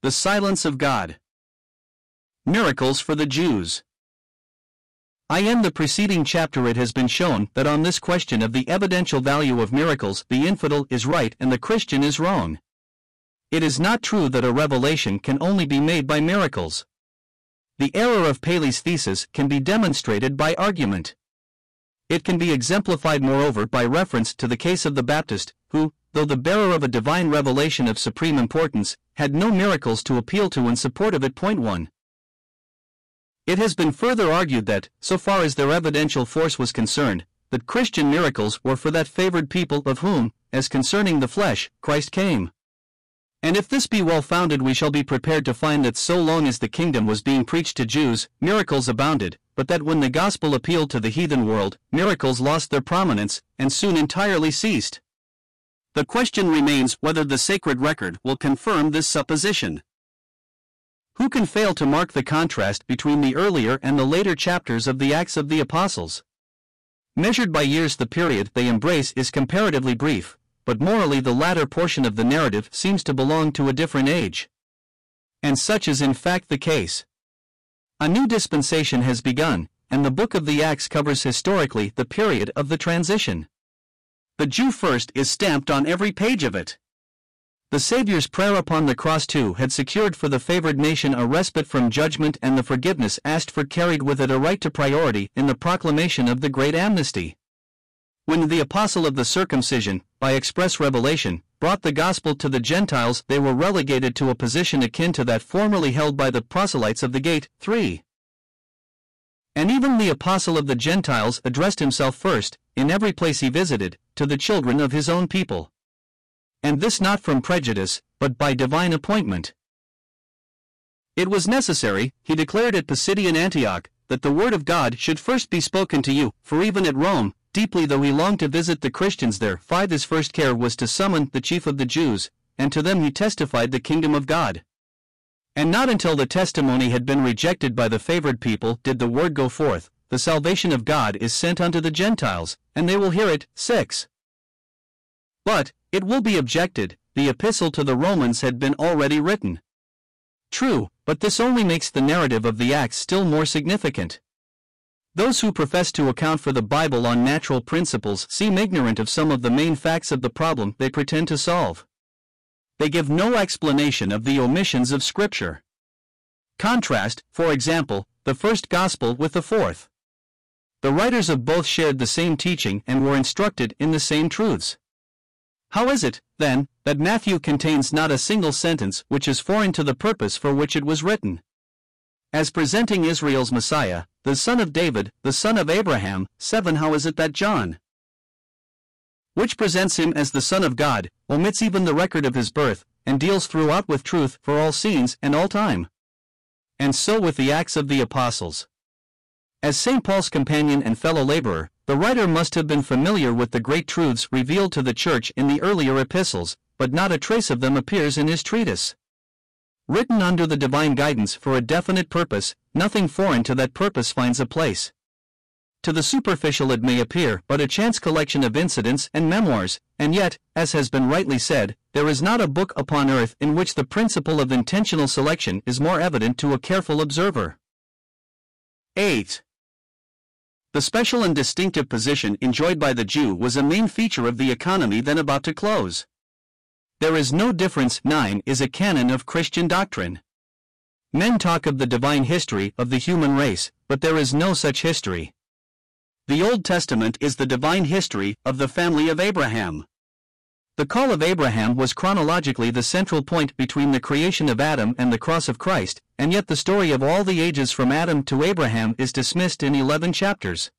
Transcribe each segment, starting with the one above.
The Silence of God. Miracles for the Jews. I end the preceding chapter. It has been shown that on this question of the evidential value of miracles, the infidel is right and the Christian is wrong. It is not true that a revelation can only be made by miracles. The error of Paley's thesis can be demonstrated by argument. It can be exemplified moreover by reference to the case of the Baptist, who, though the bearer of a divine revelation of supreme importance, had no miracles to appeal to in support of it. Point 1. It has been further argued that, so far as their evidential force was concerned, that Christian miracles were for that favored people of whom, as concerning the flesh, Christ came. And if this be well founded, we shall be prepared to find that so long as the kingdom was being preached to Jews, miracles abounded, but that when the gospel appealed to the heathen world, miracles lost their prominence, and soon entirely ceased. The question remains whether the sacred record will confirm this supposition. Who can fail to mark the contrast between the earlier and the later chapters of the Acts of the Apostles? Measured by years, the period they embrace is comparatively brief, but morally the latter portion of the narrative seems to belong to a different age. And such is in fact the case. A new dispensation has begun, and the book of the Acts covers historically the period of the transition. The Jew first is stamped on every page of it. The Saviour's prayer upon the cross too had secured for the favored nation a respite from judgment and the forgiveness asked for carried with it a right to priority in the proclamation of the great amnesty. When the apostle of the circumcision, by express revelation, brought the gospel to the Gentiles, they were relegated to a position akin to that formerly held by the proselytes of the gate. 3. And even the apostle of the Gentiles addressed himself first, in every place he visited, to the children of his own people. And this not from prejudice, but by divine appointment. It was necessary, he declared at Pisidian Antioch, that the word of God should first be spoken to you, for even at Rome, Deeply though he longed to visit the Christians there, 5 his first care was to summon the chief of the Jews, and to them he testified the kingdom of God. And not until the testimony had been rejected by the favored people did the word go forth, the salvation of God is sent unto the Gentiles, and they will hear it. 6. But, it will be objected, the epistle to the Romans had been already written. True, but this only makes the narrative of the Acts still more significant. Those who profess to account for the Bible on natural principles seem ignorant of some of the main facts of the problem they pretend to solve. They give no explanation of the omissions of Scripture. Contrast, for example, the first Gospel with the fourth. The writers of both shared the same teaching and were instructed in the same truths. How is it, then, that Matthew contains not a single sentence which is foreign to the purpose for which it was written? As presenting Israel's Messiah, the son of David, the son of Abraham, 7 How is it that John, which presents him as the Son of God, omits even the record of his birth, and deals throughout with truth for all scenes and all time? And so with the Acts of the Apostles. As St. Paul's companion and fellow laborer, the writer must have been familiar with the great truths revealed to the Church in the earlier epistles, but not a trace of them appears in his treatise. Written under the divine guidance for a definite purpose, nothing foreign to that purpose finds a place. To the superficial it may appear but a chance collection of incidents and memoirs, and yet, as has been rightly said, there is not a book upon earth in which the principle of intentional selection is more evident to a careful observer. 8. The special and distinctive position enjoyed by the Jew was a main feature of the economy then about to close. There is no difference. 9 is a canon of Christian doctrine. Men talk of the divine history of the human race, but there is no such history. The Old Testament is the divine history of the family of Abraham. The call of Abraham was chronologically the central point between the creation of Adam and the cross of Christ, and yet the story of all the ages from Adam to Abraham is dismissed in 11 chapters.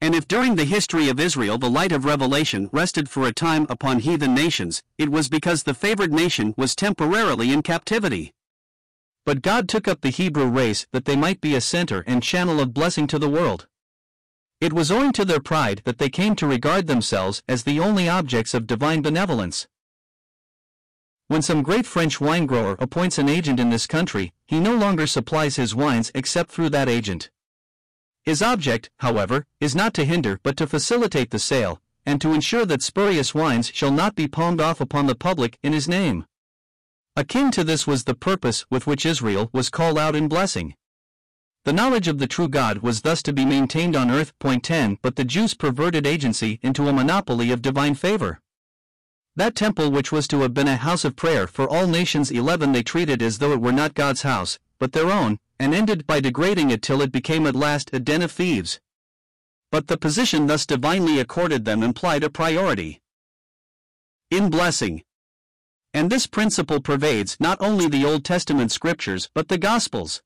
And if during the history of Israel the light of revelation rested for a time upon heathen nations, it was because the favored nation was temporarily in captivity. But God took up the Hebrew race that they might be a center and channel of blessing to the world. It was owing to their pride that they came to regard themselves as the only objects of divine benevolence. When some great French wine grower appoints an agent in this country, he no longer supplies his wines except through that agent. His object, however, is not to hinder but to facilitate the sale, and to ensure that spurious wines shall not be palmed off upon the public in his name. Akin to this was the purpose with which Israel was called out in blessing. The knowledge of the true God was thus to be maintained on earth. Point 10 But the Jews perverted agency into a monopoly of divine favor. That temple which was to have been a house of prayer for all nations 11 they treated as though it were not God's house, but their own, and ended by degrading it till it became at last a den of thieves. But the position thus divinely accorded them implied a priority in blessing. And this principle pervades not only the Old Testament scriptures but the Gospels.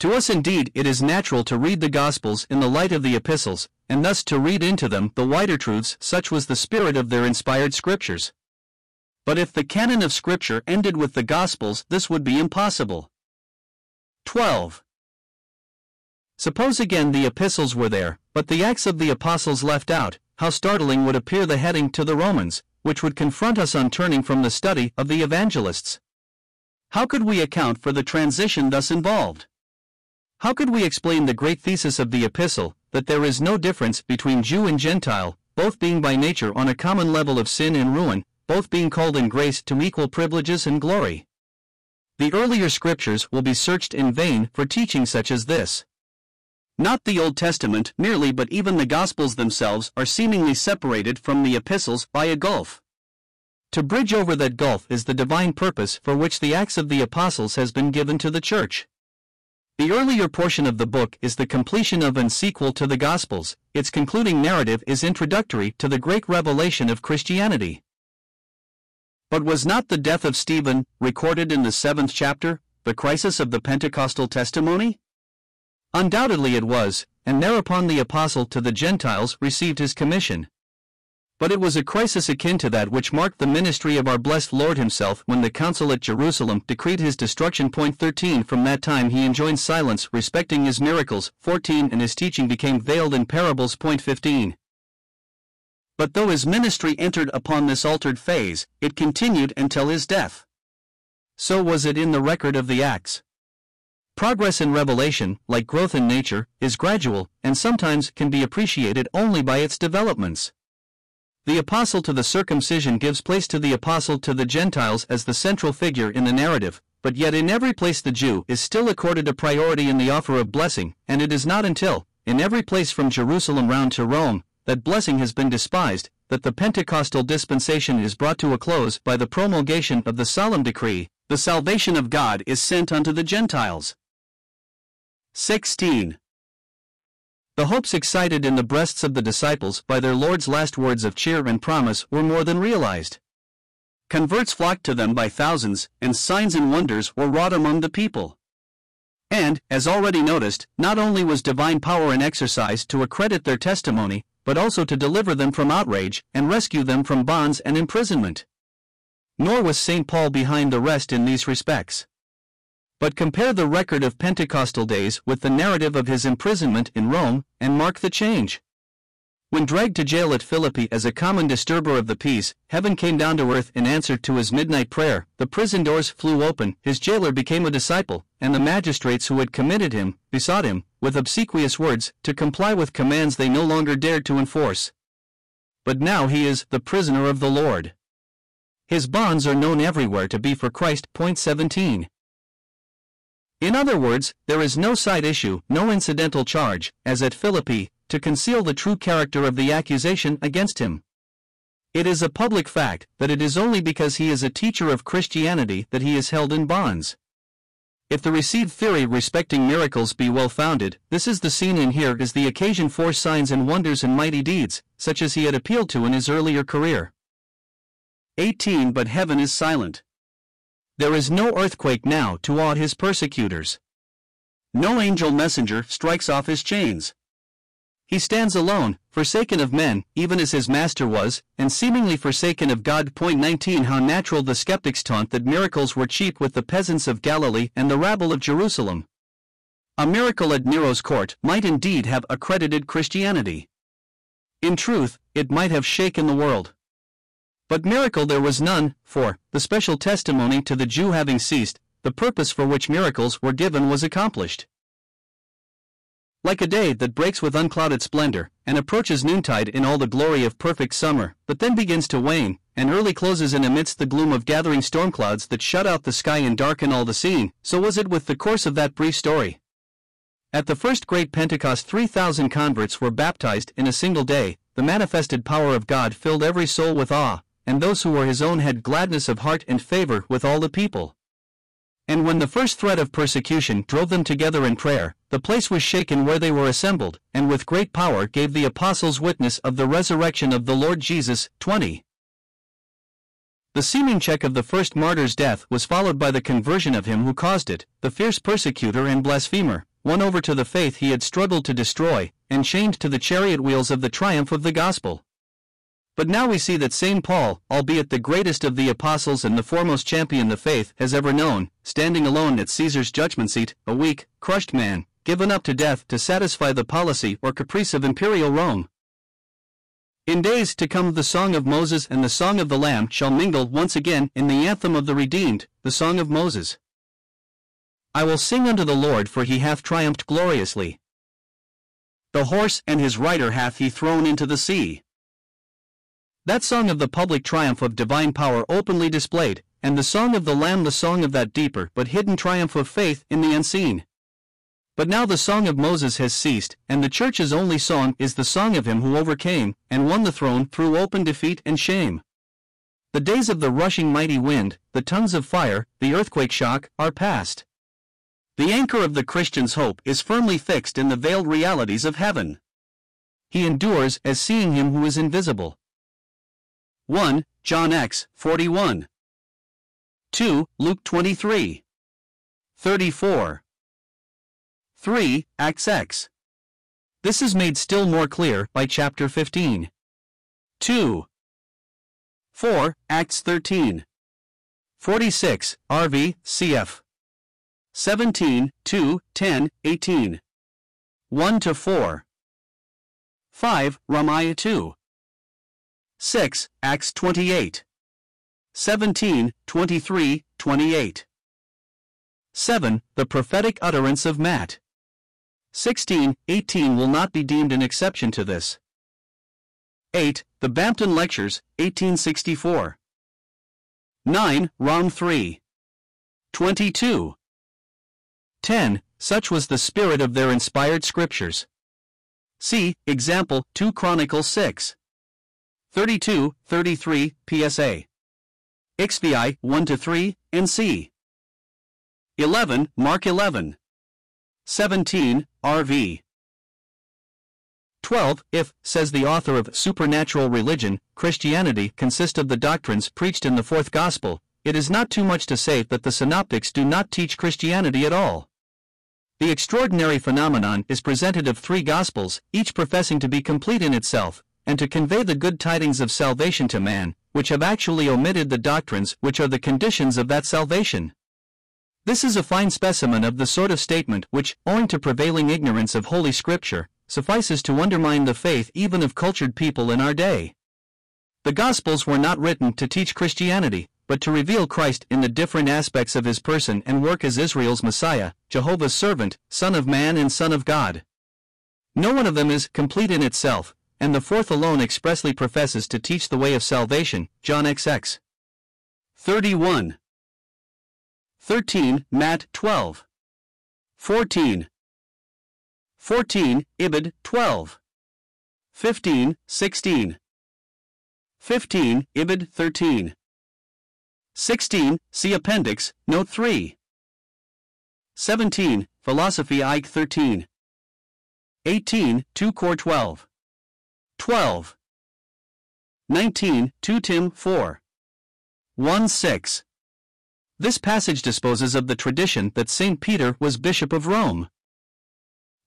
To us indeed it is natural to read the Gospels in the light of the epistles, and thus to read into them the wider truths such was the spirit of their inspired scriptures. But if the canon of Scripture ended with the Gospels this would be impossible. 12. Suppose again the epistles were there, but the Acts of the Apostles left out, how startling would appear the heading to the Romans, which would confront us on turning from the study of the evangelists. How could we account for the transition thus involved? How could we explain the great thesis of the epistle, that there is no difference between Jew and Gentile, both being by nature on a common level of sin and ruin, both being called in grace to equal privileges and glory? The earlier scriptures will be searched in vain for teaching such as this. Not the Old Testament merely, but even the Gospels themselves are seemingly separated from the epistles by a gulf. To bridge over that gulf is the divine purpose for which the Acts of the Apostles has been given to the Church. The earlier portion of the book is the completion of and sequel to the Gospels, its concluding narrative is introductory to the great revelation of Christianity. But was not the death of Stephen, recorded in the seventh chapter, the crisis of the Pentecostal testimony? Undoubtedly it was, and thereupon the apostle to the Gentiles received his commission but it was a crisis akin to that which marked the ministry of our blessed Lord himself when the council at Jerusalem decreed his destruction. Point 13 From that time he enjoined silence respecting his miracles. 14 And his teaching became veiled in parables. Point 15 But though his ministry entered upon this altered phase, it continued until his death. So was it in the record of the Acts. Progress in revelation, like growth in nature, is gradual, and sometimes can be appreciated only by its developments. The apostle to the circumcision gives place to the apostle to the Gentiles as the central figure in the narrative, but yet in every place the Jew is still accorded a priority in the offer of blessing, and it is not until, in every place from Jerusalem round to Rome, that blessing has been despised, that the Pentecostal dispensation is brought to a close by the promulgation of the solemn decree, the salvation of God is sent unto the Gentiles. 16. The hopes excited in the breasts of the disciples by their Lord's last words of cheer and promise were more than realized. Converts flocked to them by thousands, and signs and wonders were wrought among the people. And, as already noticed, not only was divine power in exercise to accredit their testimony, but also to deliver them from outrage and rescue them from bonds and imprisonment. Nor was St. Paul behind the rest in these respects. But compare the record of Pentecostal days with the narrative of his imprisonment in Rome, and mark the change. When dragged to jail at Philippi as a common disturber of the peace, heaven came down to earth in answer to his midnight prayer, the prison doors flew open, his jailer became a disciple, and the magistrates who had committed him besought him, with obsequious words, to comply with commands they no longer dared to enforce. But now he is the prisoner of the Lord. His bonds are known everywhere to be for Christ. Point 17. In other words, there is no side issue, no incidental charge, as at Philippi, to conceal the true character of the accusation against him. It is a public fact that it is only because he is a teacher of Christianity that he is held in bonds. If the received theory respecting miracles be well founded, this is the scene and here is the occasion for signs and wonders and mighty deeds, such as he had appealed to in his earlier career. 18 But heaven is silent. There is no earthquake now to awe his persecutors. No angel messenger strikes off his chains. He stands alone, forsaken of men, even as his master was, and seemingly forsaken of God. Point 19 How natural the skeptics taunt that miracles were cheap with the peasants of Galilee and the rabble of Jerusalem. A miracle at Nero's court might indeed have accredited Christianity. In truth, it might have shaken the world. But miracle there was none, for, the special testimony to the Jew having ceased, the purpose for which miracles were given was accomplished. Like a day that breaks with unclouded splendor, and approaches noontide in all the glory of perfect summer, but then begins to wane, and early closes in amidst the gloom of gathering storm clouds that shut out the sky and darken all the scene, so was it with the course of that brief story. At the first great Pentecost, 3,000 converts were baptized in a single day, the manifested power of God filled every soul with awe, and those who were his own had gladness of heart and favor with all the people. And when the first threat of persecution drove them together in prayer, the place was shaken where they were assembled, and with great power gave the apostles witness of the resurrection of the Lord Jesus. 20. The seeming check of the first martyr's death was followed by the conversion of him who caused it, the fierce persecutor and blasphemer, won over to the faith he had struggled to destroy, and chained to the chariot wheels of the triumph of the gospel. But now we see that St. Paul, albeit the greatest of the apostles and the foremost champion the faith has ever known, standing alone at Caesar's judgment seat, a weak, crushed man, given up to death to satisfy the policy or caprice of imperial Rome. In days to come, the song of Moses and the song of the Lamb shall mingle once again in the anthem of the redeemed, the song of Moses. I will sing unto the Lord, for he hath triumphed gloriously. The horse and his rider hath he thrown into the sea. That song of the public triumph of divine power openly displayed, and the song of the Lamb the song of that deeper but hidden triumph of faith in the unseen. But now the song of Moses has ceased, and the church's only song is the song of him who overcame and won the throne through open defeat and shame. The days of the rushing mighty wind, the tongues of fire, the earthquake shock, are past. The anchor of the Christian's hope is firmly fixed in the veiled realities of heaven. He endures as seeing him who is invisible. 1. John X 41. 2. Luke 23. 34. 3. Acts X. This is made still more clear by chapter 15. 2. 4. Acts 13. 46. RV, cf. 17, 2, 10, 18. 1 to 4. 5. Romaiah 2. 6. Acts 28. 17, 23, 28. 7. The prophetic utterance of Matt. 16, 18 will not be deemed an exception to this. 8. The Bampton Lectures, 1864. 9. Round 3. 22. 10. Such was the spirit of their inspired scriptures. See, example, 2 Chronicles 6. 32, 33, PSA. XVI 1 to 3, NC. 11, Mark 11. 17, RV. 12. If, says the author of Supernatural Religion, Christianity consists of the doctrines preached in the fourth gospel, it is not too much to say that the synoptics do not teach Christianity at all. The extraordinary phenomenon is presented of three gospels, each professing to be complete in itself, and to convey the good tidings of salvation to man, which have actually omitted the doctrines which are the conditions of that salvation. This is a fine specimen of the sort of statement which, owing to prevailing ignorance of Holy Scripture, suffices to undermine the faith even of cultured people in our day. The Gospels were not written to teach Christianity, but to reveal Christ in the different aspects of his person and work as Israel's Messiah, Jehovah's servant, Son of Man and Son of God. No one of them is complete in itself, and the fourth alone expressly professes to teach the way of salvation. John XX. 31. 13. Matt 12. 14. 14. Ibid 12. 15. 16. 15. Ibid 13. 16. See Appendix, Note 3. 17. Philosophy Ike 13. 18. 2 Cor 12. 12. 19, 2 Tim 4. 1 6. This passage disposes of the tradition that St. Peter was Bishop of Rome.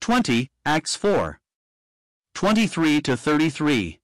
20, Acts 4. 23 to 33.